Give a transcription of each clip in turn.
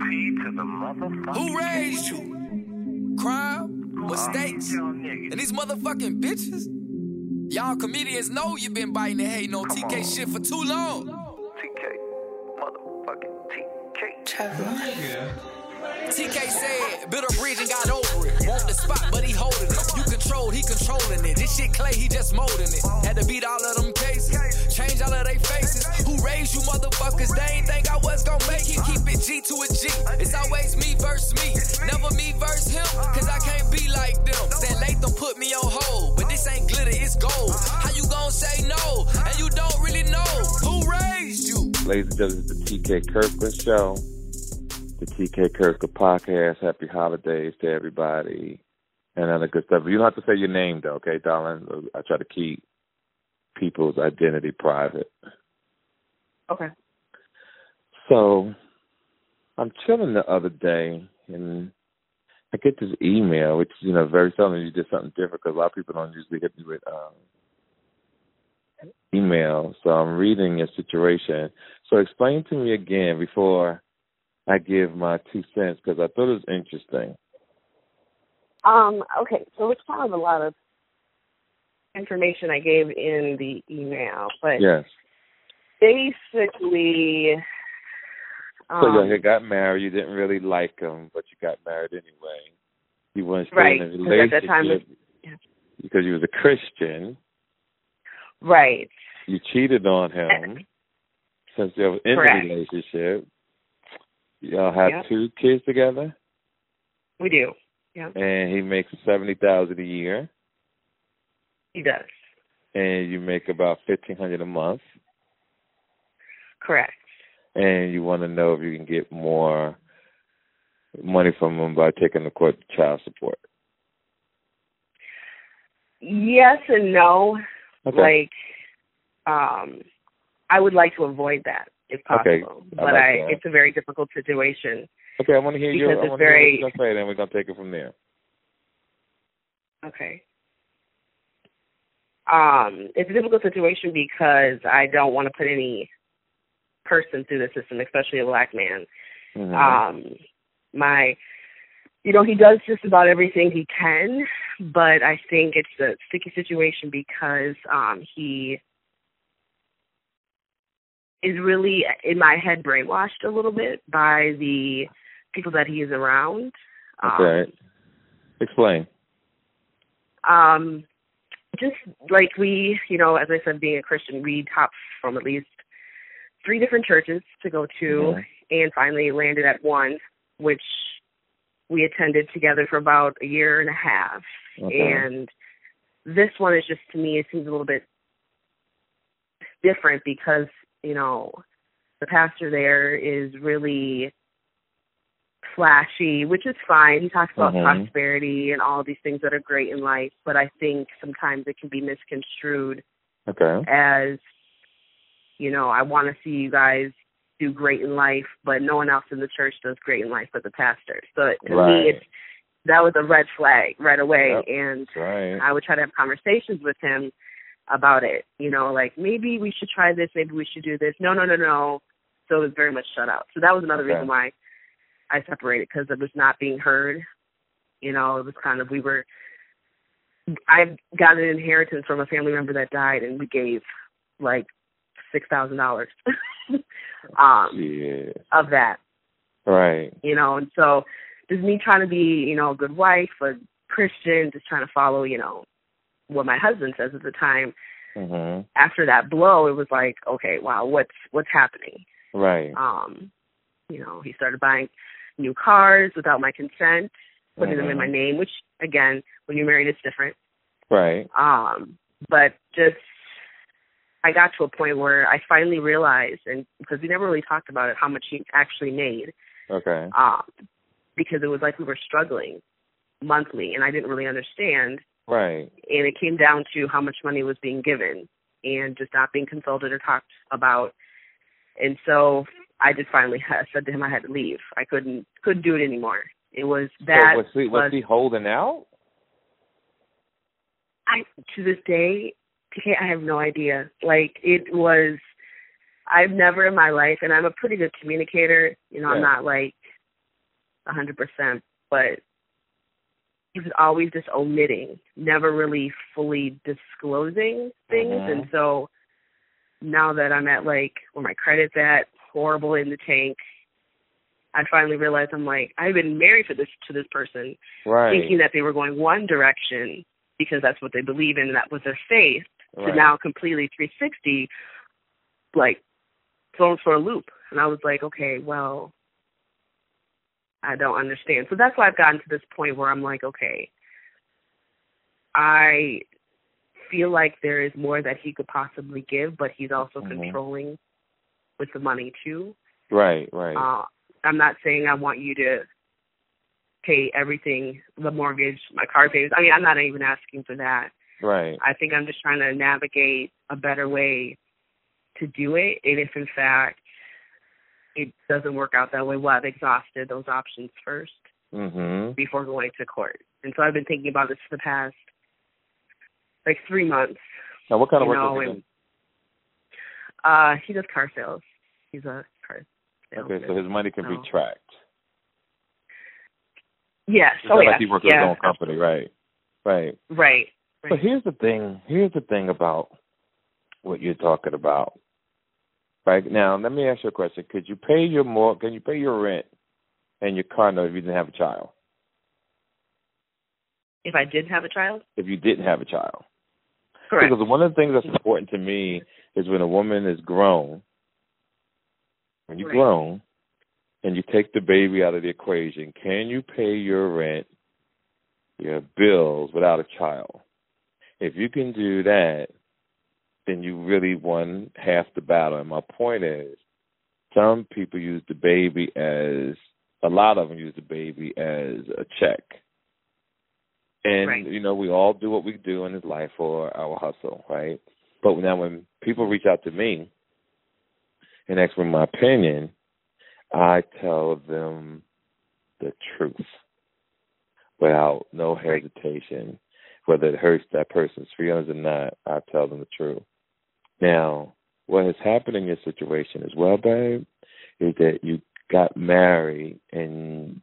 Who raised you? Crime? Mistakes? And these motherfucking bitches? Y'all comedians know you been biting and hating on TK shit for too long. TK. Motherfucking TK. Trevor. TK said, built a bridge and got over it. Want the spot, but he holding it. You controlled, he controlling it. This shit clay, he just molding it. Had to beat all of them cases, change all of they faces. Who raised you motherfuckers? They ain't think I was gonna make it. Keep it G to a G. It's always me versus me. Never me versus him, cause I can't be like them. Said Latham put me on hold, but this ain't glitter, it's gold. How you gonna say no? And you don't really know who raised you. Ladies and gentlemen, it's the TK Kirkland Show, the TK Kirkland Podcast. Happy holidays to everybody and other good stuff. You don't have to say your name, though, okay, darling? I try to keep people's identity private. Okay. So I'm chilling the other day, and I get this email, which you know very seldom you did something different because a lot of people don't usually hit me with um, email. So I'm reading a situation. So explain to me again before I give my two cents because I thought it was interesting. Um, okay, so it's kind of a lot of information I gave in the email, but Yes. basically, um, So you got married. You didn't really like him, but you got married anyway. You weren't Right, in a that time relationship yeah. because you was a Christian. right, You cheated on him since you were in Correct. a relationship. Y'all have Yep. two kids together, we do. Yeah, and he makes seventy thousand a year, he does. and you make about fifteen hundred a month, Correct. and you want to know if you can get more money from him by taking the court child support. Yes and no. Okay. Like, um, I would like to avoid that if Okay, I but like I, that. it's a very difficult situation. Okay, I want to hear your. I want to hear very- what you're gonna say, then we're gonna take it from there. Okay. Um, it's a difficult situation because I don't want to put any person through the system, especially a black man. Mhm. Um, my, you know, he does just about everything he can, but I think it's a sticky situation because um, he is really, in my head, brainwashed a little bit by the people that he is around. Um, okay. Explain. um just like we you know as i said being a christian we hopped from at least three different churches to go to Mhm. and finally landed at one which we attended together for about a year and a half Okay. and this one is just to me it seems a little bit different because you know the pastor there is really flashy, which is fine. He talks about Mhm. prosperity and all these things that are great in life, but I think sometimes it can be misconstrued Okay. as, you know, I want to see you guys do great in life, but no one else in the church does great in life but the pastor. So to Right. me, it's that was a red flag right away, Yep. and right. I would try to have conversations with him about it. You know, like maybe we should try this, maybe we should do this. No, no, no, no. So it was very much shut out. So that was another Okay. reason why I separated because it was not being heard. You know, it was kind of we were. I got an inheritance from a family member that died, and we gave like six thousand dollars um Yeah. of that Right. you know, and so just me trying to be, you know, a good wife, a Christian, just trying to follow, you know, what my husband says at the time. Mhm. After that blow, it was like, okay, wow, what's what's happening? Right. Um, you know, he started buying new cars without my consent, putting them in my Mhm. name, which again, when you're married, it's different. Right. Um, but just I got to a point where I finally realized, and because we never really talked about it, how much he actually made. Okay. um, because it was like we were struggling monthly, and I didn't really understand. Right. And it came down to how much money was being given, and just not being consulted or talked about. And so I just finally said to him I had to leave. I couldn't couldn't do it anymore. It was that so was he was plus- he holding out? I to this day, I have no idea. Like it was, I've never in my life, and I'm a pretty good communicator. You know, I'm not like a hundred percent, but he was always just omitting, never really fully disclosing things. Mhm. And so now that I'm at like where my credit's at, horrible in the tank, I finally realized I'm like I've been married to this to this person, Right. thinking that they were going one direction because that's what they believe in and that was their faith. To now completely 360, like thrown for a loop. And I was like, okay, well, I don't understand. So that's why I've gotten to this point where I'm like, okay, I feel like there is more that he could possibly give, but he's also Mhm. controlling with the money too. Right, right. Uh, I'm not saying I want you to pay everything, the mortgage, my car payments. I mean, I'm not even asking for that. right. I think I'm just trying to navigate a better way to do it. And if in fact it doesn't work out that way, well, I've exhausted those options first Mhm. before going to court. And so I've been thinking about this for the past like three months. Now, what kind of work know, does he do? uh he does car sales. He's a car salesman. Okay, so his money can so- be tracked. Yes. It's Oh yeah. like he works yeah. his own company, right? Right. Right. But Right. here's the thing. Here's the thing about what you're talking about. Right now, let me ask you a question. Could you pay your more? Can you pay your rent and your car note if you didn't have a child? If I did have a child? If you didn't have a child, Correct. because one of the things that's important to me is when a woman is grown, when you're Right. grown, and you take the baby out of the equation, can you pay your rent, your bills without a child? If you can do that, then you really won half the battle. And my point is, some people use the baby as a lot of them use the baby as a check. And Right. you know, we all do what we do in this life for our hustle, right? But now when people reach out to me and ask for my opinion, I tell them the truth without no hesitation. Whether it hurts that person's feelings or not, I tell them the truth. Now, what has happened in your situation as well, babe, is that you got married and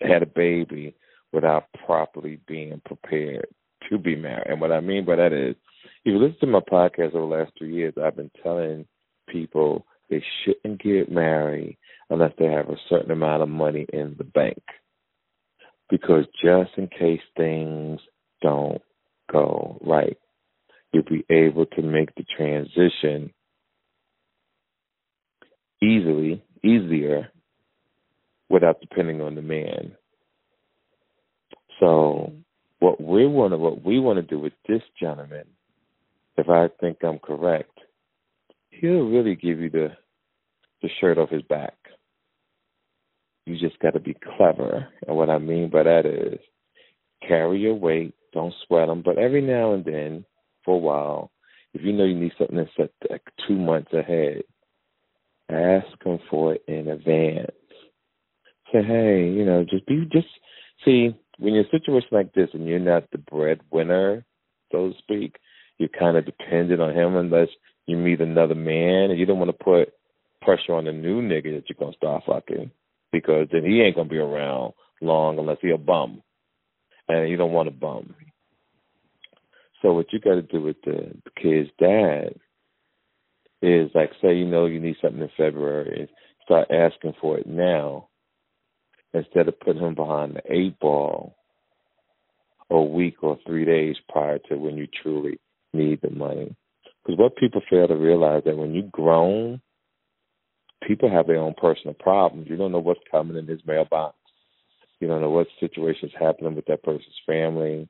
had a baby without properly being prepared to be married. And what I mean by that is, if you listen to my podcast over the last three years, I've been telling people they shouldn't get married unless they have a certain amount of money in the bank. Because just in case things don't go right, you'll be able to make the transition easily, easier, without depending on the man. So, what we want to what we want to do with this gentleman, if I think I'm correct, he'll really give you the the shirt off his back. You just got to be clever, and what I mean by that is carry your weight, don't sweat them, but every now and then, for a while, if you know you need something that's set like two months ahead, ask him for it in advance. Say, hey, you know, just be just see when you're in a situation like this and you're not the breadwinner, so to speak, you're kind of dependent on him unless you meet another man, and you don't want to put pressure on the new nigga that you're gonna start fucking because then he ain't gonna be around long unless he a bum, and you don't want a bum. So what you got to do with the kid's dad is like, say you know you need something in February, start asking for it now instead of putting him behind the eight ball a week or three days prior to when you truly need the money. Because what people fail to realize that when you're grown, people have their own personal problems. You don't know what's coming in his mailbox. You don't know what situations happening with that person's family,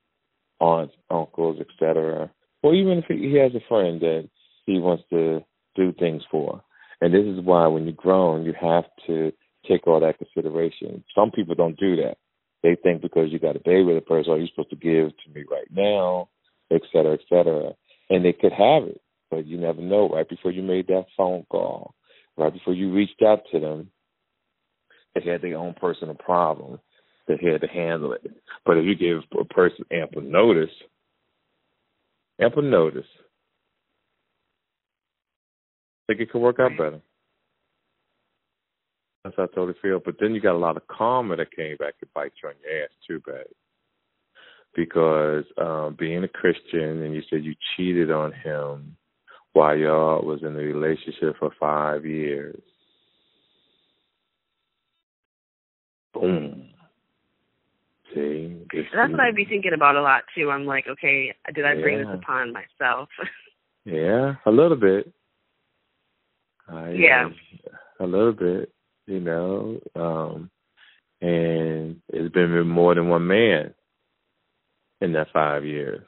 aunts, uncles, etc. Or even if he has a friend that he wants to do things for. And this is why when you're grown, you have to take all that consideration. Some people don't do that. They think because you got a baby with a person, oh, you're supposed to give to me right now, et cetera, et cetera. And they could have it, but you never know. Right before you made that phone call, right before you reached out to them, they had their own personal problem. They had to handle it. But if you give a person ample notice, ample notice, I think it could work out better. That's how I totally feel. But then you got a lot of karma that came back to bite you on your ass too, babe. Because um being a Christian and you said you cheated on him while y'all was in a relationship for five years. Boom. See, that's what I'd be thinking about a lot too. I'm like, okay, did I bring this upon myself? yeah, a little bit. I, yeah, a little bit. You know, um, and it's been with more than one man in that five years.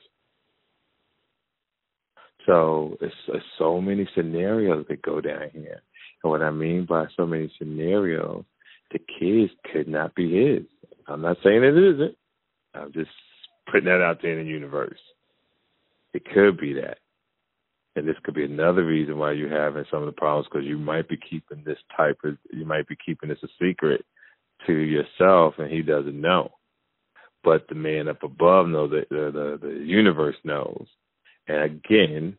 So it's, it's so many scenarios that go down here. And what I mean by so many scenarios, the kids could not be his. I'm not saying it isn't. I'm just putting that out there in the universe. It could be that. And this could be another reason why you're having some of the problems because you might be keeping this type of, you might be keeping this a secret to yourself and he doesn't know. But the man up above knows that the, the, the universe knows. And again,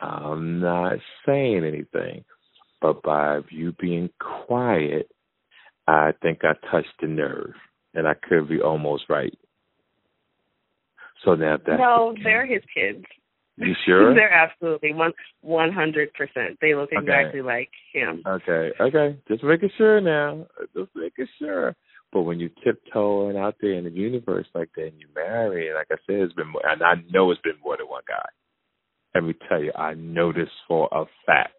I'm not saying anything, but by you being quiet, I think I touched the nerve and I could be almost right. So now that no, the they're his kids. You sure? they're absolutely one one hundred percent. They look exactly okay. like him. Okay, okay, just making sure now. Just making sure. But when you tiptoeing out there in the universe like that, and you marry, and like I said, it's been, more, and I know it's been more than one guy. Let me tell you, I know this for a fact.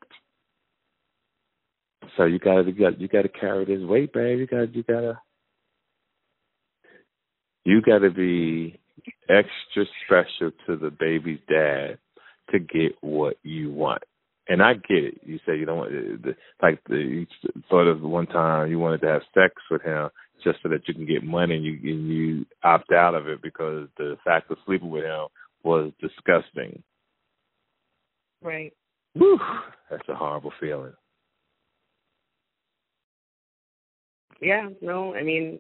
So you gotta, you got, you gotta carry this weight, babe. You got, you gotta you got to be extra special to the baby's dad to get what you want. And I get it. You say you don't want uh, like the you thought of one time you wanted to have sex with him just so that you can get money and you and you opt out of it because the fact of sleeping with him was disgusting. Right. Whew, that's a horrible feeling. Yeah, no, I mean,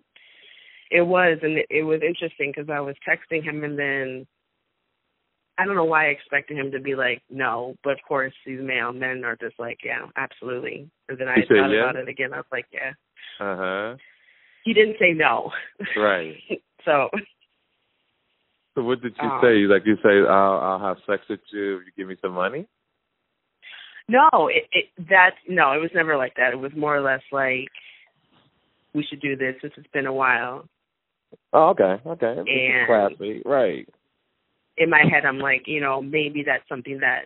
it was, and it, it was interesting because I was texting him, and then I don't know why I expected him to be like no, but of course these male men are just like yeah, absolutely. And then I he thought yeah? about it again. I was like yeah. Uh huh. He didn't say no. Right. so. So what did you um, say? Like you say, I'll I'll have sex with you if you give me some money. No, it, it that no, it was never like that. It was more or less like we should do this since it's been a while. Oh, okay, okay. And classy, right? In my head, I'm like, you know, maybe that's something that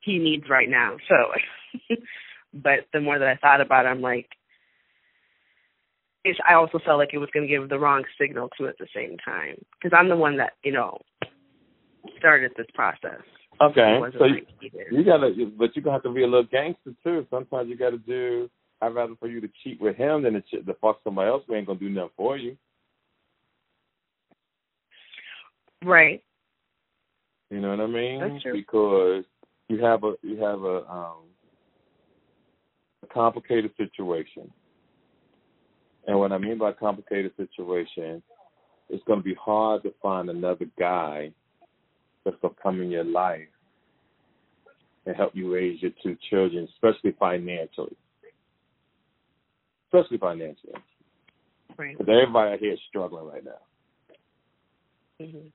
he needs right now. So, but the more that I thought about it, I'm like, it's, I also felt like it was going to give the wrong signal to at the same time because I'm the one that you know started this process. Okay, so like you, you gotta, but you gonna have to be a little gangster too. Sometimes you got to do I'd rather for you to cheat with him than to, ch- to fuck somebody else who ain't gonna do nothing for you. Right. You know what I mean? That's true. Because you have a you have a um a complicated situation. And what I mean by complicated situation, it's going to be hard to find another guy that's to come in your life and help you raise your two children, especially financially especially financially. Right. Because everybody out here is struggling right now. Mm-hmm.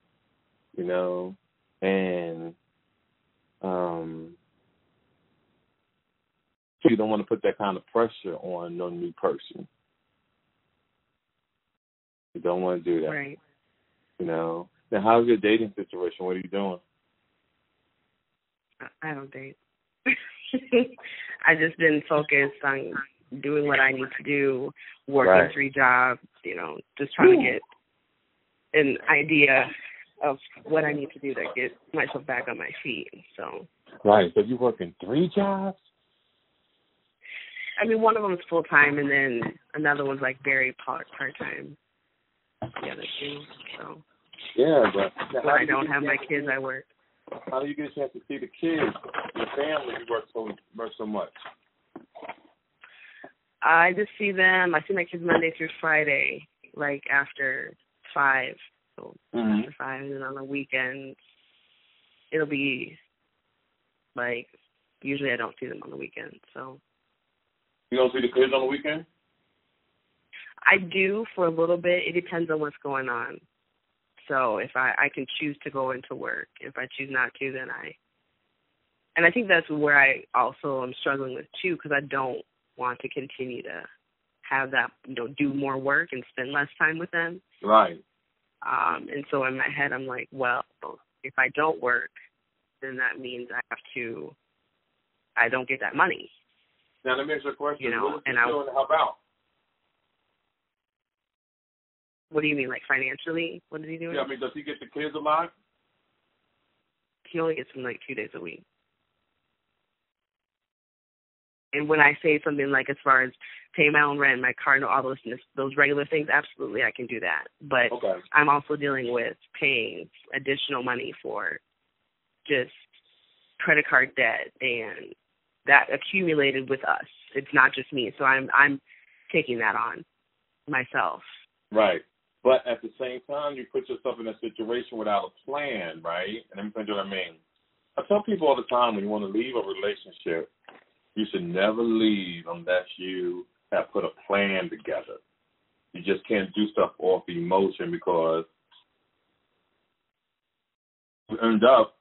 You know, and um, you don't want to put that kind of pressure on no new person. You don't want to do that. Right. You know. Now, how's your dating situation? What are you doing? I don't date. I just been focused on doing what I need to do, working right. three jobs, you know, just trying Ooh. to get an idea of what I need to do to get myself back on my feet. So Right. So you're working three jobs? I mean one of them is full time and then another one's like very part part time. The other two. So Yeah, but when I don't have my kids I work. How do you get a chance to see the kids, your family you work so work so much? I just see them. I see my kids Monday through Friday, like after five. So mm-hmm. after five, and then on the weekends, it'll be like usually I don't see them on the weekends. So You don't see the kids on the weekend? I do for a little bit. It depends on what's going on. So if I I can choose to go into work, if I choose not to, then I. And I think that's where I also am struggling with too, because I don't want to continue to have that you know do more work and spend less time with them. Right. Um, and so in my head, I'm like, well, if I don't work, then that means I have to. I don't get that money. Now let me ask you a question. You know, and I- doing help out? What do you mean, like financially? What is he doing? Yeah, I mean, does he get the kids a lot? he only gets them like two days a week. And when I say something like as far as pay my own rent, my car, note, all those those regular things, absolutely I can do that. But Okay. I'm also dealing with paying additional money for just credit card debt and that accumulated with us. It's not just me. So I'm I'm taking that on myself. Right. But at the same time, you put yourself in a situation without a plan, right? And let me tell you what I mean. I tell people all the time when you want to leave a relationship, you should never leave unless you have put a plan together. You just can't do stuff off emotion because you end up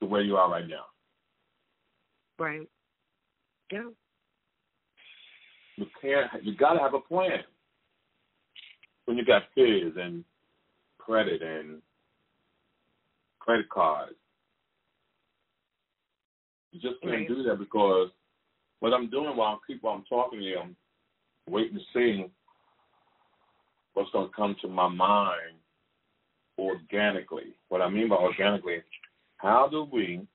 the way you are right now. Right. Yeah. You can't. You got to have a plan. When you got kids and credit and credit cards, you just can't Right. do that because what I'm doing while I'm keep while I'm talking to you, I'm waiting to see what's going to come to my mind organically. What I mean by organically, how do we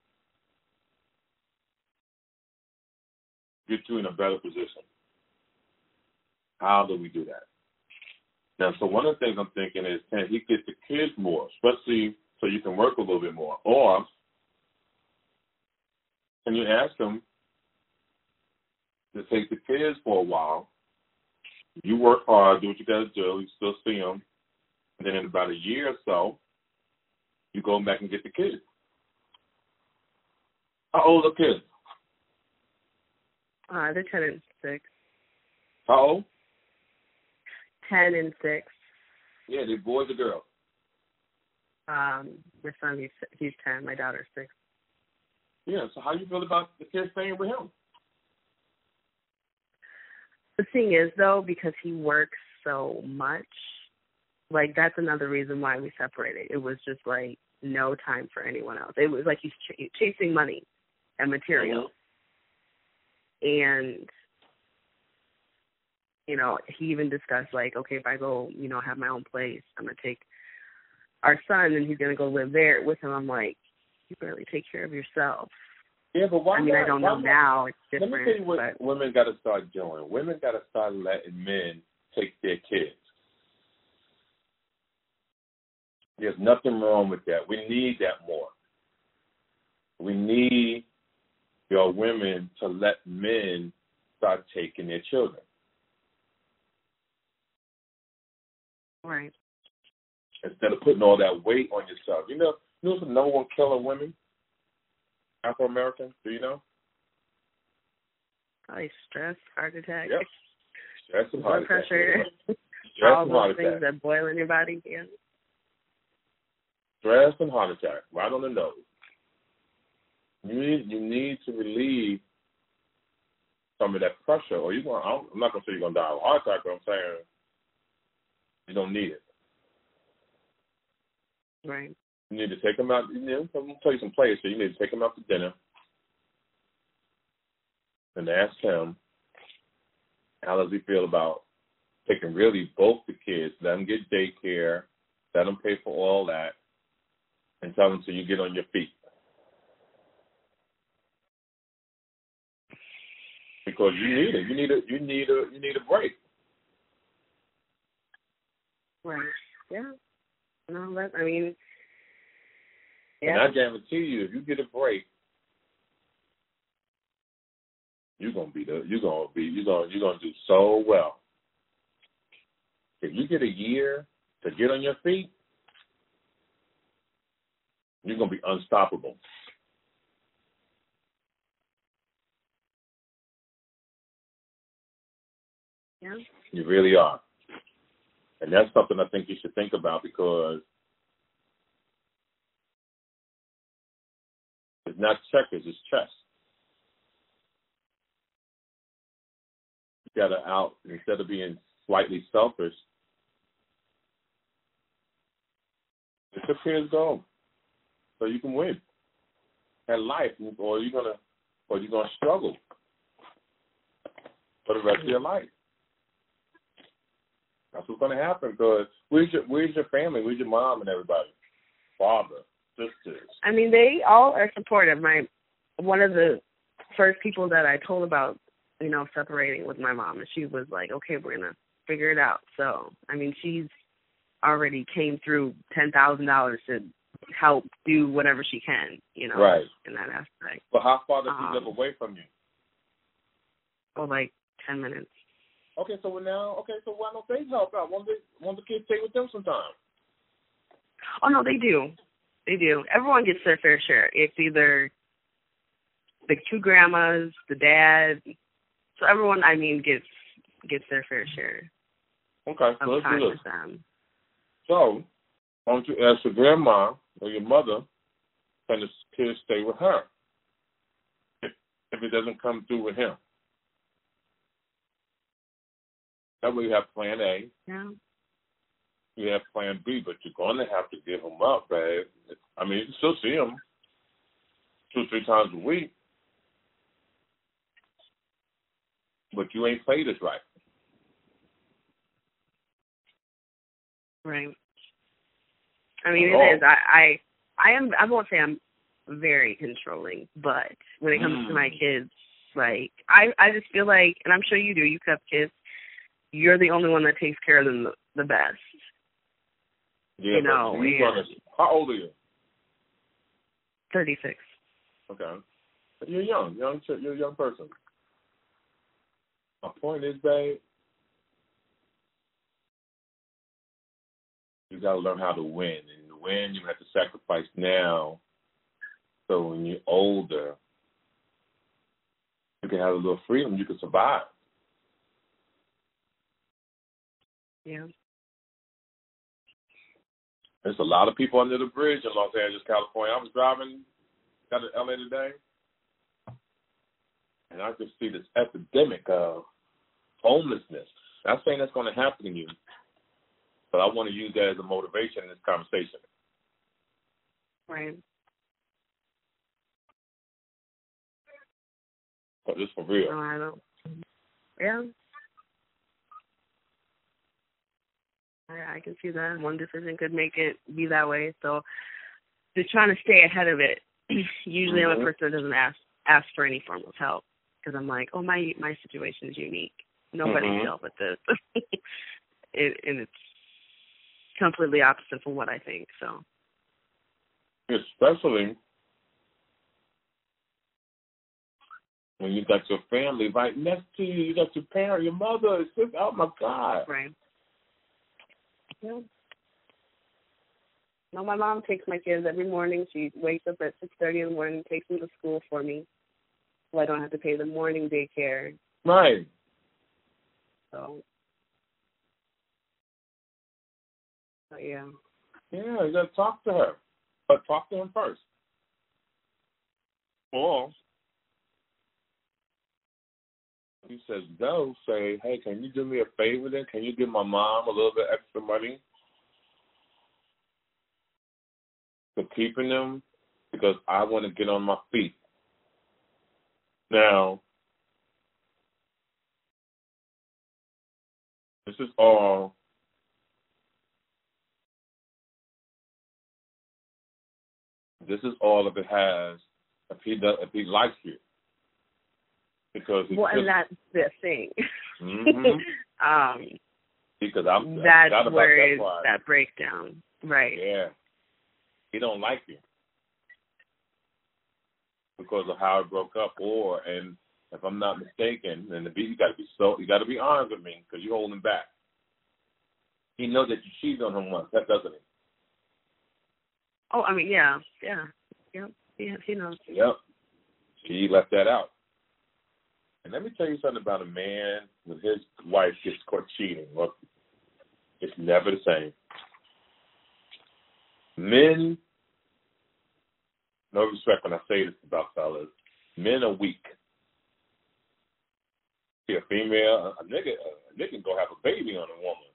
get you in a better position? How do we do that? Now, so one of the things I'm thinking is, can he get the kids more, especially so you can work a little bit more, or can you ask him to take the kids for a while? You work hard, do what you got to do. You still see them, and then in about a year or so, you go back and get the kids. How old are kids? Uh they're ten and six. How old? Ten and six. Yeah, they boys or girls? Um, my son he's he's ten, my daughter's six. Yeah. So how you feel about the kids staying with him? The thing is though, because he works so much, like that's another reason why we separated. It was just like no time for anyone else. It was like he's ch- chasing money and material, mm-hmm. and you know he even discussed like, okay, if I go, you know, have my own place, I'm gonna take our son and he's gonna go live there with him. I'm like, you barely take care of yourself. Yeah, but why I mean, not? I don't know not? now. It's different. Let me tell you what but women got to start doing. Women got to start letting men take their kids. There's nothing wrong with that. We need that more. We need your women to let men start taking their children. right. instead of putting all that weight on yourself. You know, you know what's the number one killer women? Afro Americans. Do you know? Probably stress, heart attack, Yep. Stress and heart blood pressure, Stress all and heart things attack. that boil in your body. Yeah. Stress and heart attack. Right on the nose. You need you need to relieve some of that pressure, or you going. I'm not gonna say you're gonna die of a heart attack, but I'm saying you don't need it. Right. You need to take them out. You know, I'm gonna tell you some places. So you need to take them out to dinner and ask him how does he feel about taking really both the kids, let them get daycare, let them pay for all that, and tell them so you get on your feet. Because you need it. You need a you need a you need a break. Right. Yeah. No, that I mean, And. I guarantee you, if you get a break, you're gonna be the you're gonna be you're gonna you're gonna do so well. If you get a year to get on your feet, you're gonna be unstoppable. Yeah. You really are. And that's something I think you should think about because not checkers, it's chess. You gotta out instead of being slightly selfish, let your kids go. So you can win. And life or you're gonna or you're gonna struggle for the rest of your life. That's what's to happen. Because where's your where's your family? Where's your mom and everybody? Father, sisters. I mean, they all are supportive. My one of the first people that I told about, you know, separating with my mom, and she was like, "Okay, we're gonna figure it out." So, I mean, she's already came through ten thousand dollars to help do whatever she can, you know, right. in that aspect. But how far does she Um, live away from you? Oh, like ten minutes. Okay, so we're now okay. So why don't they help out? Why don't, they, why don't the kids stay with them sometime? Oh no, they do. They do. Everyone gets their fair share. It's either the two grandmas, the dad. So everyone, I mean, gets gets their fair share Okay, so let's do this. So why don't you ask your grandma or your mother, can the kids stay with her if, if it doesn't come through with him? That way you have plan A, Yeah. You have plan B, but you're going to have to give them up, babe. I mean, you can still see them two, three times a week, but you ain't played it right. Right. I mean, it is. I, I, I am. I won't say I'm very controlling, but when it comes to my Mm. kids, like I, I just feel like, and I'm sure you do. You have kids. You're the only one that takes care of them the, the best. Yeah, You know, and- how old are you? Thirty six. Okay. You're young. Young you're a young person. My point is, babe, you gotta learn how to win. And to win you have to sacrifice now so when you're older you can have a little freedom, you can survive. Yeah. There's a lot of people under the bridge in Los Angeles, California. I was driving got to LA today and I just see this epidemic of homelessness. Not saying that's going to happen to you, but I want to use that as a motivation in this conversation. Right. But just for real. No, I don't. Yeah. I, I can see that one decision could make it be that way. So, just trying to stay ahead of it. Usually, I'm Mhm. a person that doesn't ask ask for any form of help because I'm like, oh my my situation is unique. Nobody's Mhm. dealt with this, it, and it's completely opposite from what I think. So, Especially when you got your family right next to you. You got your parent, your mother, sister. Oh my God. right. Yeah. No, my mom takes my kids every morning. She wakes up at six thirty in the morning, takes them to school for me, so I don't have to pay the morning daycare. Right. So, but yeah, Yeah, you got to talk to her. But talk to him first. Or he says no, say, hey, can you do me a favor then? Can you give my mom a little bit extra money for keeping them? Because I want to get on my feet. Now, this is all this is all if it has if he does if he likes you. Because it's well, and that's the thing. Mhm. um, because I'm that's forgot about where that part. that breakdown, right? Yeah. He don't like you. Because of how it broke up or and if I'm not mistaken, then the you got to be so you got to be honest with me because you're holding back. He knows that you cheated on him once, that doesn't he? Oh, I mean, yeah, yeah, yep, yeah. He knows. Yep. He left that out. And let me tell you something about a man when his wife gets caught cheating. Look, it's never the same. Men, no respect when I say this about fellas, men are weak. See a female, a nigga, a nigga can go have a baby on a woman.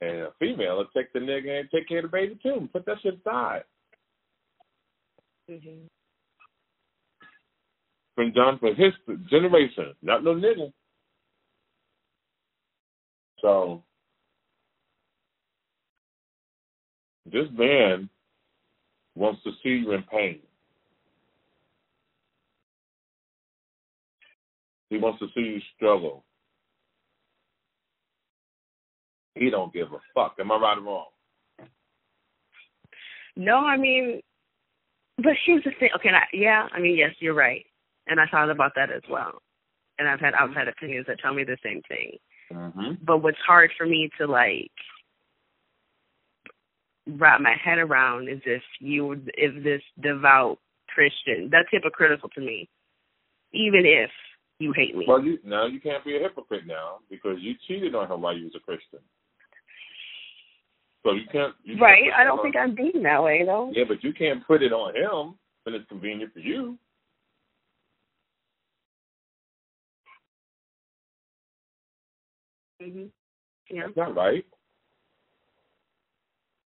And a female will take the nigga and take care of the baby too. Put that shit aside. Mhm. Been done for his generation, not no nigga. So this man wants to see you in pain. He wants to see you struggle. He don't give a fuck. Am I right or wrong? No, I mean, but here's the thing. Okay, I, yeah, I mean, yes, you're right, and I thought about that as well. And I've had I've had opinions that tell me the same thing. Mm-hmm. But what's hard for me to like wrap my head around is if you if this devout Christian that's hypocritical to me, even if you hate me. Well, you now you can't be a hypocrite now because you cheated on her while you was a Christian. So you can't. You can't right? I don't think I'm being that way though. Yeah, but you can't put it on him when it's convenient for you. Hmm Yeah. That's not right.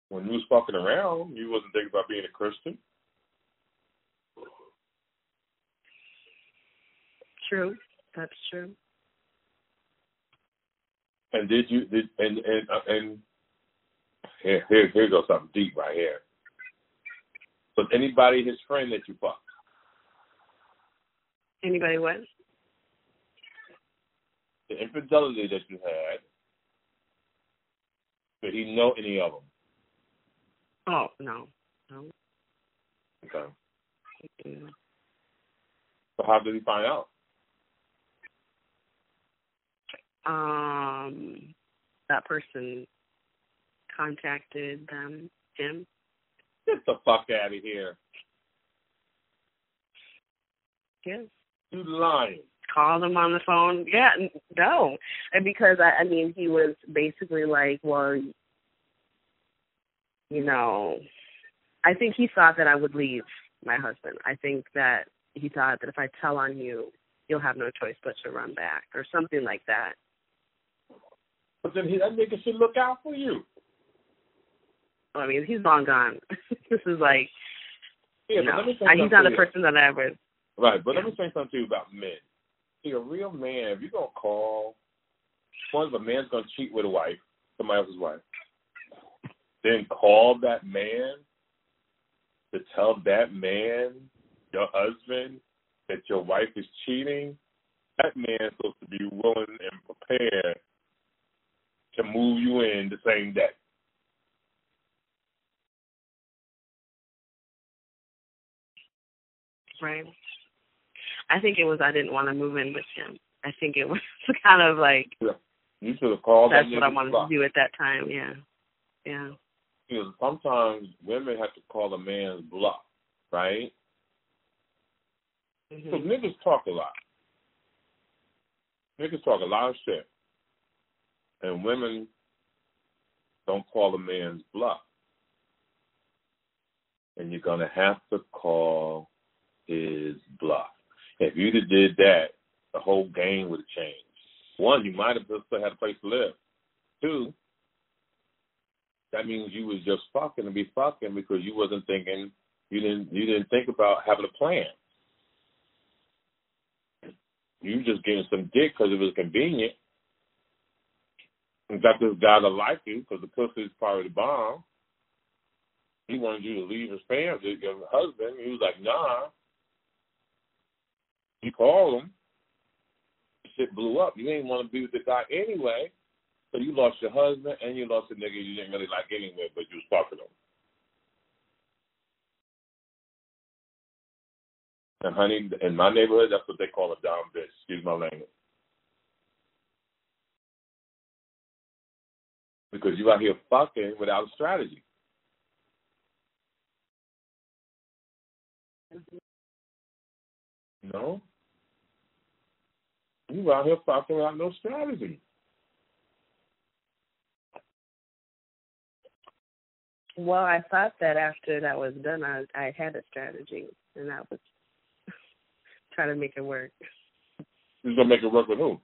When you was fucking around, you wasn't thinking about being a Christian. True. That's true. And did you did and and uh, and here here here goes something deep right here. Was anybody his friend that you fucked? Anybody what? The infidelity that you had. Did he know any of them? Oh no. No. Okay. So how did he find out? Um that person contacted them him. Get the fuck out of here. Yes. You lying. Called him on the phone. Yeah, no, and because I, I mean, he was basically like, well, you know, I think he thought that I would leave my husband. I think that he thought that if I tell on you, you'll have no choice but to run back or something like that. But then he, that nigga should look out for you. I mean, he's long gone. this is like, Yeah, no, but let me say I- he's not a person that I would. Right, but let me say something to you about men. See, a real man, if you're gonna call, one of a man's gonna cheat with a wife, somebody else's wife, then call that man to tell that man, your husband, that your wife is cheating. That man's supposed to be willing and prepared to move you in the same day. Right. I think it was I didn't want to move in with him. I think it was kind of like You should have called that's that what I wanted to do at that time. Yeah. Yeah. Because sometimes women have to call a man's bluff, right? Mhm. So niggas talk a lot. Niggas talk a lot of shit. And women don't call a man's bluff. And you're gonna have to call his bluff. If you'd have did that, the whole game would have changed. One, you might have still had a place to live. Two, that means you was just fucking to be fucking because you wasn't thinking you didn't you didn't think about having a plan. You just getting some dick because it was convenient. In fact, this guy that liked you because the pussy is of the bomb. He wanted you to leave his family, your husband. He was like, nah. You called him. Shit blew up. You ain't want to be with the guy anyway. So you lost your husband and you lost a nigga you didn't really like anyway, but you was fucking him. And honey, in my neighborhood, that's what they call a dumb bitch. Excuse my language. Because you out here fucking without a strategy. Know? You out here fucking without no strategy. Well, I thought that after that was done, I I had a strategy, and I was trying to make it work You gonna make it work with who?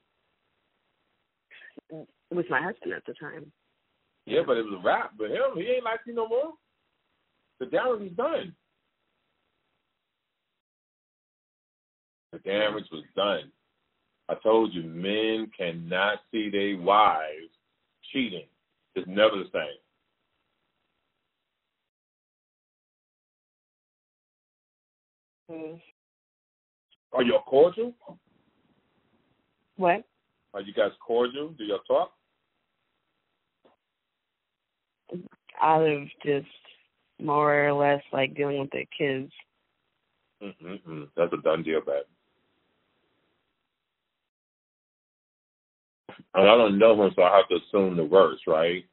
with my husband at the time. Yeah, but it was a rap. But him, he ain't like you no more. The damage is done. The damage was done. I told you, men cannot see their wives cheating. It's never the same. Mm. Are you cordial? What? Are you guys cordial? Do y'all talk? Out of just more or less like dealing with the kids. Mm-hmm. That's a done deal, babe. And I don't know him, so I have to assume the worst, right?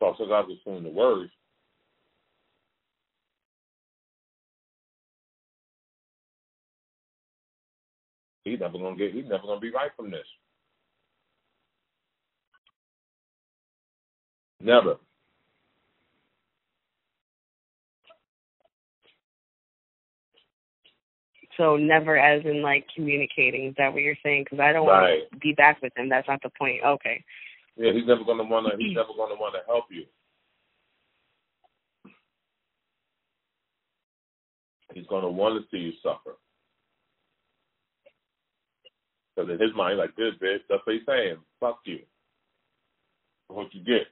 So since I have to assume the worst, he's never gonna get. He's never gonna be right from this. Never. So never as in like communicating. Is that what you're saying? Because I don't Right. want to be back with him. That's not the point. Okay. Yeah, he's never gonna wanna. He's never gonna wanna help you. He's gonna want to see you suffer. Because in his mind, like this, bitch. That's what he's saying. Fuck you. What you get?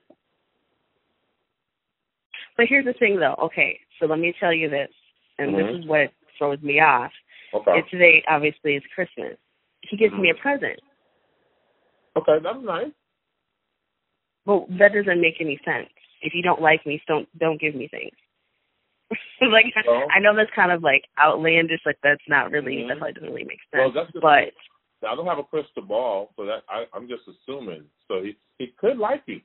But here's the thing, though. Okay, so let me tell you this, and Mhm. this is what throws me off. Okay. It's today. Obviously, it's Christmas. He gives me a present. Okay, that's nice. Well, that doesn't make any sense. If you don't like me, don't don't give me things. like Well- I know that's kind of like outlandish. Like that's not really Mhm. that probably doesn't really make Well, sense. that's just, but I don't have a crystal ball, so that I, I'm just assuming. So he he could like you.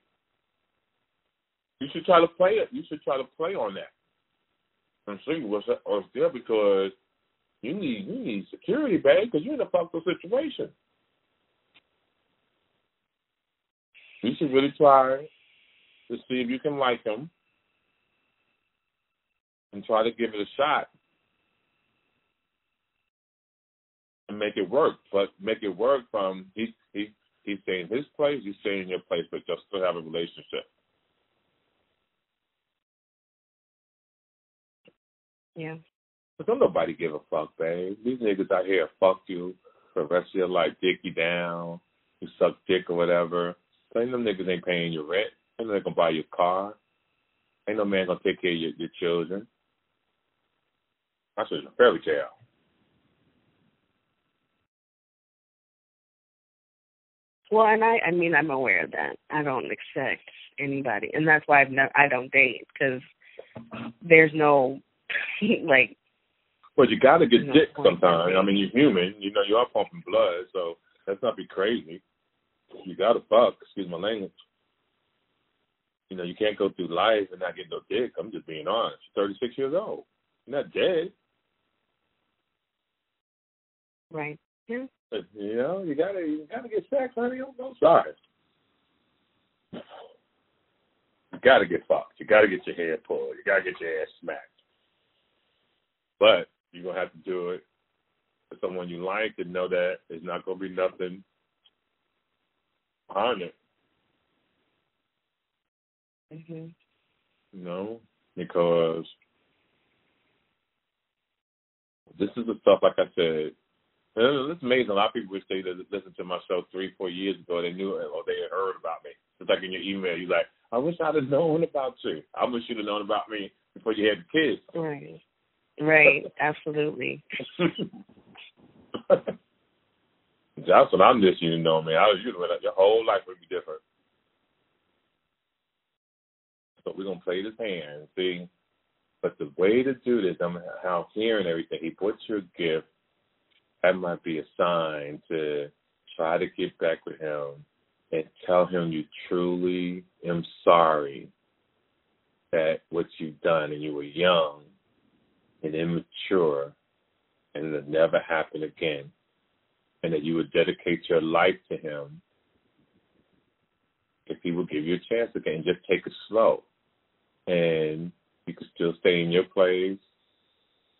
You should try to play it. You should try to play on that and see what's what's there because you need you need security, babe, because you're in a fucked up situation. You should really try to see if you can like him and try to give it a shot and make it work. But make it work from he he he's staying his place, you stay in your place, but just still have a relationship. yeah, Don't nobody give a fuck, babe. These niggas out here fuck you for the rest of your life, dick you down, you suck dick or whatever. But ain't them niggas ain't paying your rent. Ain't no gonna buy your car. Ain't no man gonna take care of your, your children. That's just a fairy tale. well, and I I mean I'm aware of that. I don't expect anybody, and that's why I've never I don't date because there's no like But you gotta get No dick sometimes. I mean, you're human. You know, you are pumping blood, so let's not be crazy. You gotta fuck. Excuse my language. You know, you can't go through life and not get no dick. I'm just being honest. You're 36 years old. You're not dead. right. Yeah. But, you know, you gotta you gotta get sex, honey. I'm, I'm sorry. You gotta get fucked. You gotta get your head pulled. You gotta get your ass smacked. But you're gonna have to do it with someone you like and know that there's not gonna be nothing behind it. Mhm. You know, because this is the stuff. Like I said, it's amazing. A lot of people would say that listened to my show three, four years ago. They knew it or they had heard about me. It's like in your email, you're like, "I wish I'd have known about you. I wish you'd have known about me before you had the kids." Right. Right. Absolutely. That's what I'm just you know, man. I was you your whole life would be different. So we're gonna play this hand, see. But the way to do this, I'm how hearing everything. He puts your gift. That might be a sign to try to get back with him and tell him you truly am sorry that what you've done and you were young and immature and it'll never happen again. and that you would dedicate your life to him if he would give you a chance again. Just take it slow, and you could still stay in your place.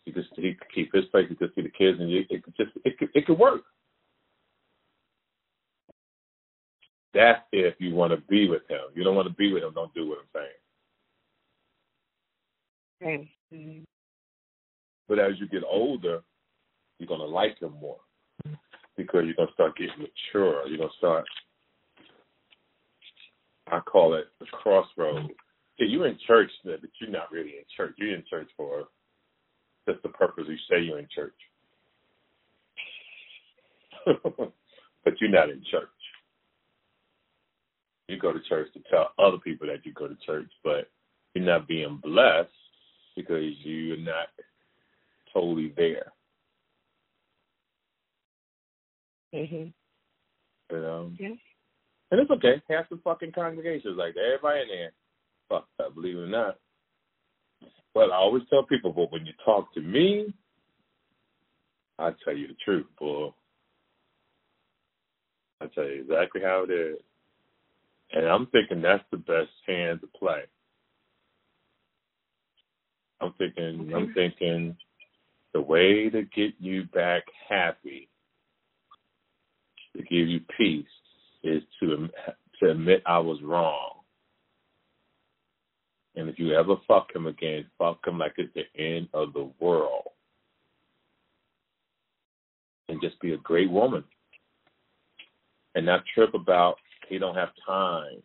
You could he could keep his place. You could see the kids, and you, it could just it could it could work. That's if you want to be with him. You don't want to be with him. Don't do what I'm saying. Okay. Mm-hmm. But as you get older, you're gonna like him more because you're gonna start getting mature. You're gonna start. I call it the crossroads. Yeah, you're in church, but you're not really in church. You're in church for just the purpose you say you're in church. but you're not in church. You go to church to tell other people that you go to church, but you're not being blessed because you're not totally there. Mhm. You know? Yeah. And it's okay. Half the fucking congregations like that. Everybody in there. Fuck that, believe it or not. But I always tell people, but when you talk to me, I tell you the truth, boy. I tell you exactly how it is. And I'm thinking that's the best hand to play. I'm thinking I'm thinking the way to get you back happy, to give you peace, is to to admit I was wrong. And if you ever fuck him again, fuck him like it's the end of the world. And just be a great woman. And not trip about he don't have time.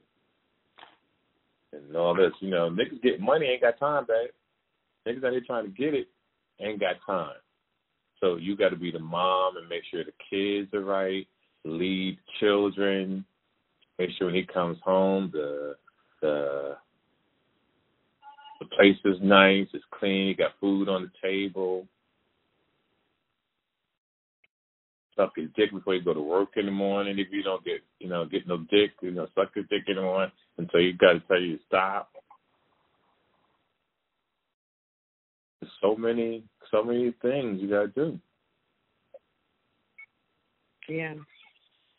And all this, you know, niggas get money, ain't got time, babe. Niggas out here trying to get it, ain't got time. So you got to be the mom and make sure the kids are right, lead children, make sure when he comes home the the the place is nice, it's clean, you got food on the table. Suck his dick before you go to work in the morning. If you don't get, you know, get no dick, you know, suck his dick in the morning until you got to tell you to stop. There's so many, so many things you got to do. Yeah.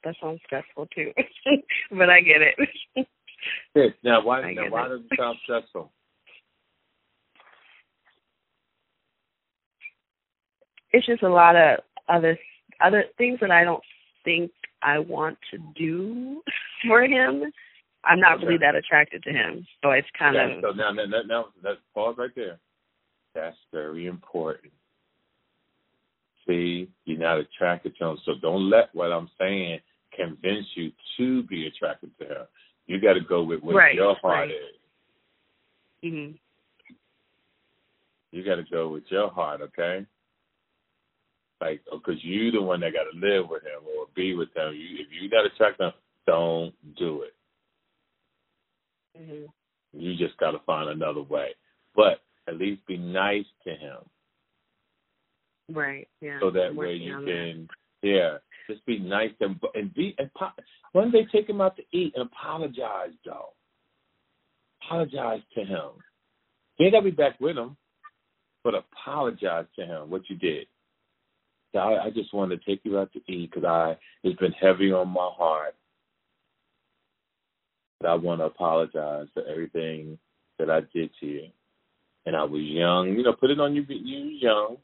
That sounds stressful too. but I get it. Now, why? Now, why it. does it sound stressful? it's just a lot of other other things that I don't think I want to do for him. I'm not really that attracted to him, so it's kind of so now, now, now, now, pause right there. That's very important. See, you're not attracted to him, so don't let what I'm saying convince you to be attracted to him. You got to go with what Right, your heart right. is. hmm You got to go with your heart, okay? Like, because you the one that got to live with him or be with him. You, if you attracted to him, don't do it. hmm You just got to find another way. But at least be nice to him. right, yeah. so that way you can yeah just be nice to him and be and po- one day take him out to eat and apologize though? Apologize to him. You ain't gotta be back with him but apologize to him what you did. So I, I just wanted to take you out to eat because I it's been heavy on my heart. But I want to apologize for everything that I did to you and I was young you know put it on you you was young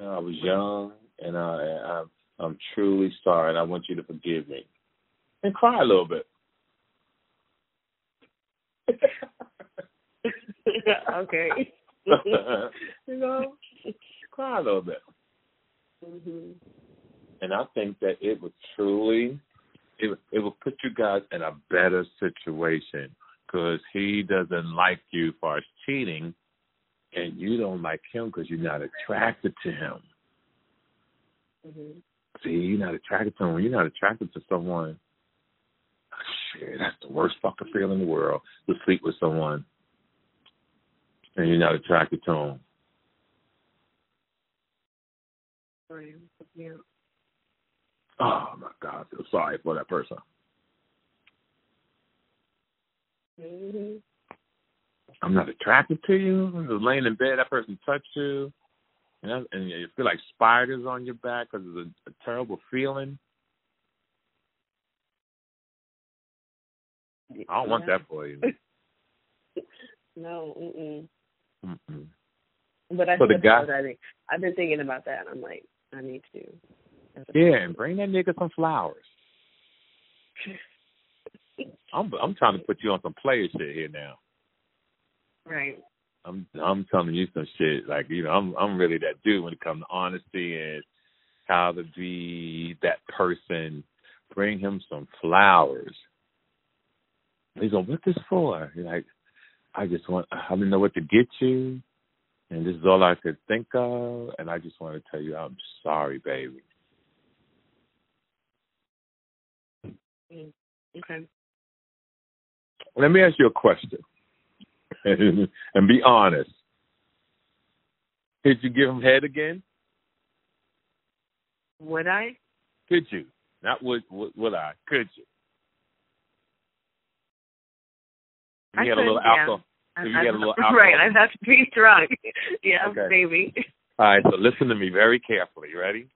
you know, I was young, and I, I'm, I'm truly sorry, and I want you to forgive me. And cry a little bit. okay. you know, cry a little bit. hmm And I think that it would truly, it would- it will put you guys in a better situation because he doesn't like you for cheating, and you don't like him because you're not attracted to him. hmm See, you're not attracted to him. When you're not attracted to someone, shit, that's the worst fucking feeling in the world to sleep with someone and you're not attracted to them. Right. Yeah. Oh my God, I feel sorry for that person. Mm-hmm. I'm not attracted to you. Just laying in bed, that person touched you. and, that, and you feel like spiders on your back because of a, a terrible feeling. I don't want that for you. No, mm-mm. Mm-mm. but I So the think guy-. I- I've been thinking about that. I'm like, I need to. Yeah, and bring that nigga some flowers. I'm I'm trying to put you on some player shit here now. Right. I'm I'm telling you some shit. Like, you know, I'm I'm really that dude when it comes to honesty and how to be that person. Bring him some flowers. He's like, What this for? You're like, I just want I didn't know what to get you and this is all I could think of and I just want to tell you I'm sorry, baby. Mm, okay. Let me ask you a question. and be honest. Did you give him head again? Would I? Could you? Not would would, would I? Could you? I You had a could, little yeah. alcohol. I- you I- get a little alcohol. Right. I'd have to be drunk. yeah, Okay. maybe. All right, so listen to me very carefully. You ready?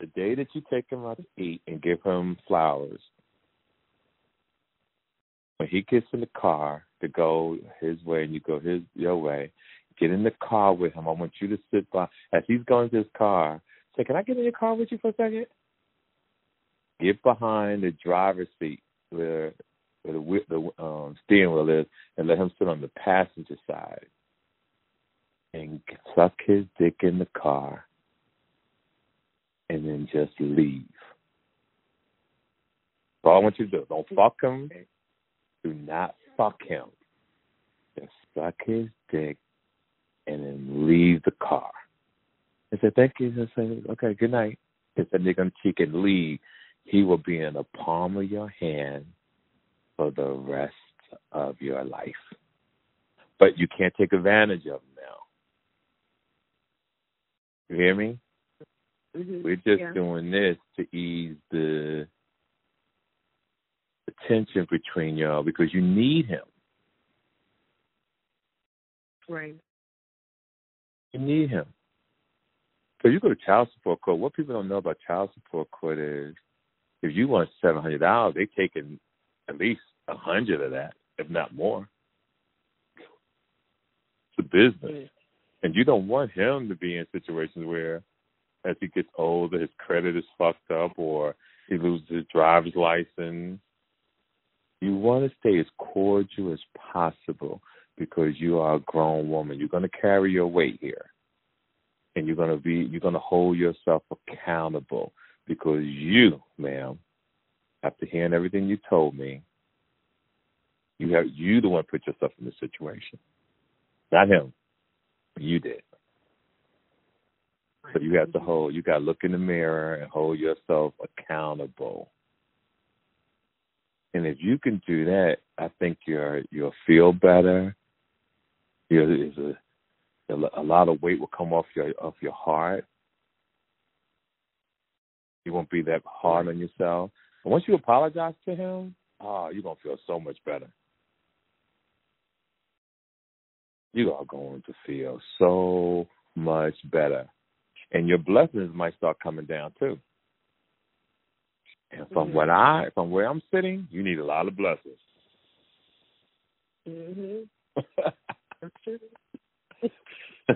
The day that you take him out to eat and give him flowers, when he gets in the car to go his way and you go his your way, get in the car with him. I want you to sit by as he's going to his car. Say, can I get in your car with you for a second? Get behind the driver's seat where where the the um, steering wheel is, and let him sit on the passenger side and suck his dick in the car and then just leave. That's all I want you to do. Don't fuck him. Do not fuck him. Just suck his dick and then leave the car. I said, thank you. I said, okay, good night. If that nigga on the cheek and leave, he will be in the palm of your hand for the rest of your life. But you can't take advantage of him now. You hear me? Mhm. We're just yeah. doing this to ease the tension between y'all because you need him. Right. You need him. So you go to child support court. What people don't know about child support court is if you want seven hundred dollars, they taking at least a hundred of that, if not more. It's a business. And you don't want him to be in situations where as he gets older his credit is fucked up or he loses his driver's license. You want to stay as cordial as possible because you are a grown woman. You're going to carry your weight here. And you're going to be you're going to hold yourself accountable because you, ma'am, after hearing everything you told me, you have you the one put yourself in this situation. Not him. You did. So you have to hold you gotta look in the mirror and hold yourself accountable. And if you can do that, I think you're you'll feel better. You there's a a lot of weight will come off your off your heart. You won't be that hard on yourself. And once you apologize to him, oh, you're gonna feel so much better. You are going to feel so much better. And your blessings might start coming down too. And from Mhm. what I from where I'm sitting, you need a lot of blessings. Mhm. That's true.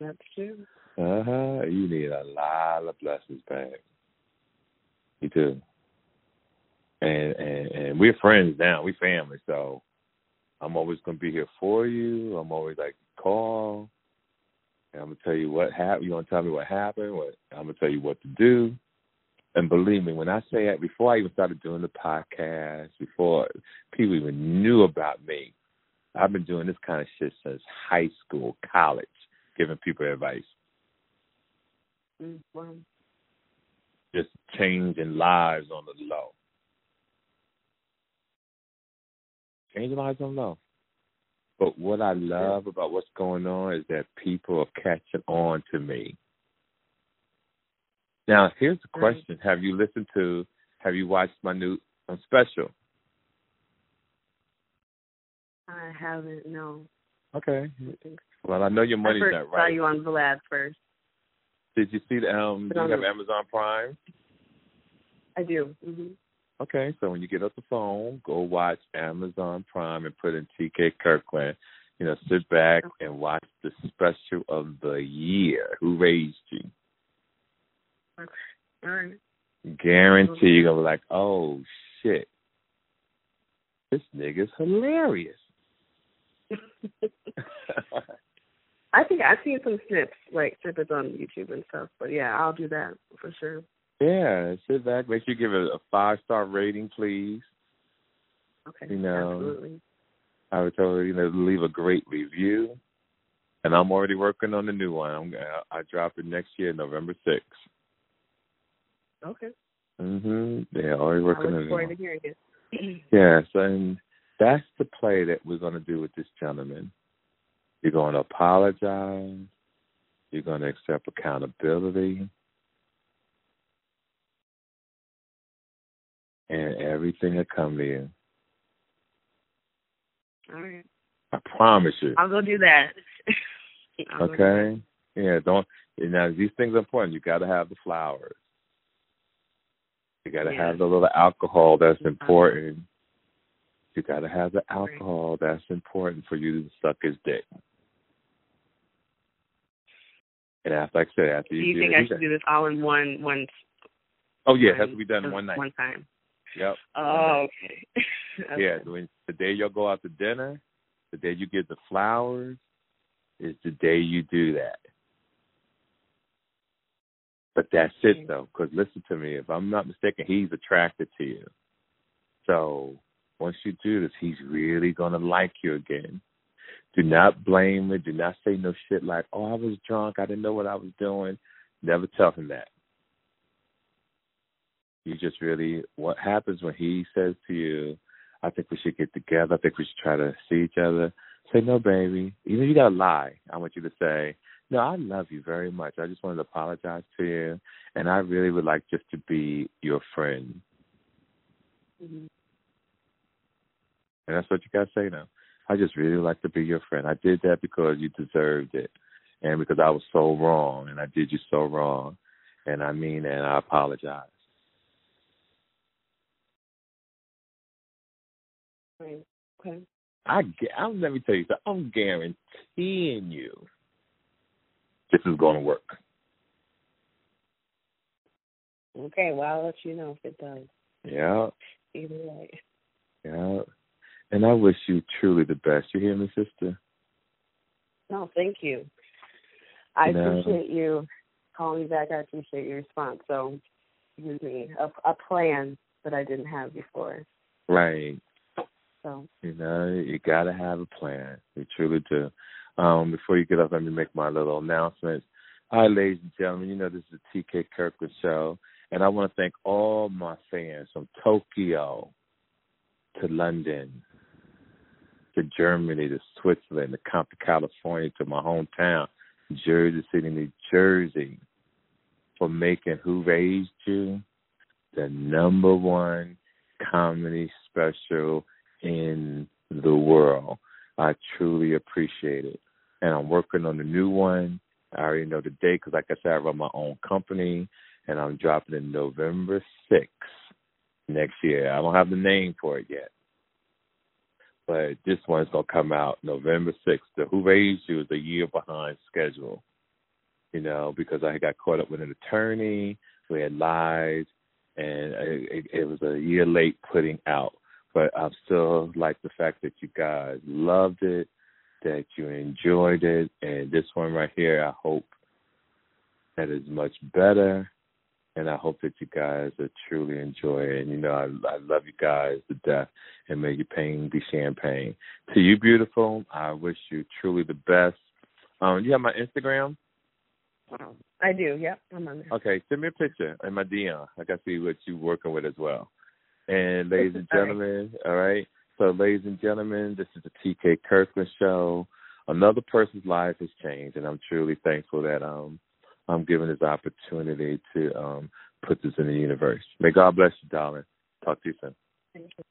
That's true. Uh huh. You need a lot of blessings, babe. You too. And and and we're friends now. We family, so I'm always gonna be here for you. I'm always like call. And I'm gonna tell you what happened. You gonna tell me what happened? What I'm gonna tell you what to do. And believe me, when I say that, before I even started doing the podcast, before people even knew about me, I've been doing this kind of shit since high school, college, giving people advice. Mm, wow. just changing lives on the low. Changing lives on the low. But what I love about what's going on is that people are catching on to me. Now, here's the Right. question: Have you listened to? Have you watched my new um, special? I haven't. No. Okay. I Well, I know your I money's not saw right. you on Vlad first. Did you see the um? Do you have Amazon Prime? I do. Mm-hmm. Okay, so when you get off the phone, go watch Amazon Prime and put in TK Kirkland. You know, sit back okay. and watch the special of the year. Who raised you? All right. Guarantee you're gonna be like, oh shit, this nigga's hilarious. I think I've seen some snips, like snippets on YouTube and stuff. But yeah, I'll do that for sure. Yeah, sit back. Make sure you give it a five star rating, please. Okay. You know, absolutely. I would tell you know leave a great review, and I'm already working on the new one. I'm I drop it next year, November sixth. Okay. Mhm. Yeah, already working I look forward to hearing it. yes, and that's the play that we're going to do with this gentleman. You're going to apologize. You're going to accept accountability. And everything will come to you. All right. I promise you. I'll go do that. okay. Yeah, don't. You know, these things are important. You got to have the flowers. You got to yeah. have the little alcohol that's important. You got to have the alcohol that's important for you to suck his dick. And after, like I said, after do you, you think I should do this all in one one? Oh yeah, it has to be done one night. One time. Yep. Oh, okay. okay. Yeah, when the day you'll go out to dinner, the day you get the flowers, is the day you do that. But that's it though, because listen to me. If I'm not mistaken, he's attracted to you. So once you do this, he's really gonna like you again. Do not blame it. Do not say no shit like, "Oh, I was drunk. I didn't know what I was doing." Never tell him that. You just really what happens when he says to you, "I think we should get together. I think we should try to see each other." Say, "No, baby. You know you gotta lie." I want you to say, "No, I love you very much. I just wanted to apologize to you, and I really would like just to be your friend." Mm-hmm. And that's what you gotta say now. I just really like to be your friend. I did that because you deserved it, and because I was so wrong, and I did you so wrong, and I mean, and I apologize. Right. Okay. I, I'm, let me tell you something. I'm guaranteeing you this is going to work. Okay. Well, I'll let you know if it does. Yeah. Either way. Yeah. And I wish you truly the best. You hear me, sister? No, thank you. I No. appreciate you calling me back. I appreciate your response. So, gives me a, a plan that I didn't have before. Right. So, You know, you got to have a plan. You truly do. Um, before you get up, let me make my little announcement. Hi, ladies and gentlemen. You know, this is the TK Kirkland Show. And I want to thank all my fans from Tokyo to London to Germany to Switzerland to California to my hometown, Jersey City, New Jersey, for making Who Raised You the number one comedy special in the world. I truly appreciate it. And I'm working on a new one. I already know the date because, like I said, I run my own company, and I'm dropping it November 6th next year. I don't have the name for it yet. But this one's to come out November 6th. The Who Raised You is a year behind schedule, you know, because I got caught up with an attorney. We had lies, and it, it was a year late putting out. But I still like the fact that you guys loved it, that you enjoyed it, and this one right here, I hope that is much better, and I hope that you guys are truly enjoy it. And you know, I, I love you guys to death, and may your pain be champagne. To you, beautiful, I wish you truly the best. Um, you have my Instagram. I do. Yep. I'm on there. Okay, send me a picture in my DM. I can see what you're working with as well. And ladies and gentlemen, all right. So, ladies and gentlemen, this is the TK Kirkland Show. Another person's life has changed, and I'm truly thankful that um I'm given this opportunity to um put this in the universe. May God bless you, darling. Talk to you soon. Thank you.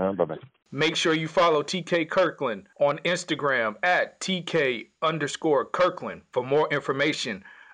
Uh, bye bye. Make sure you follow TK Kirkland on Instagram at TK underscore Kirkland for more information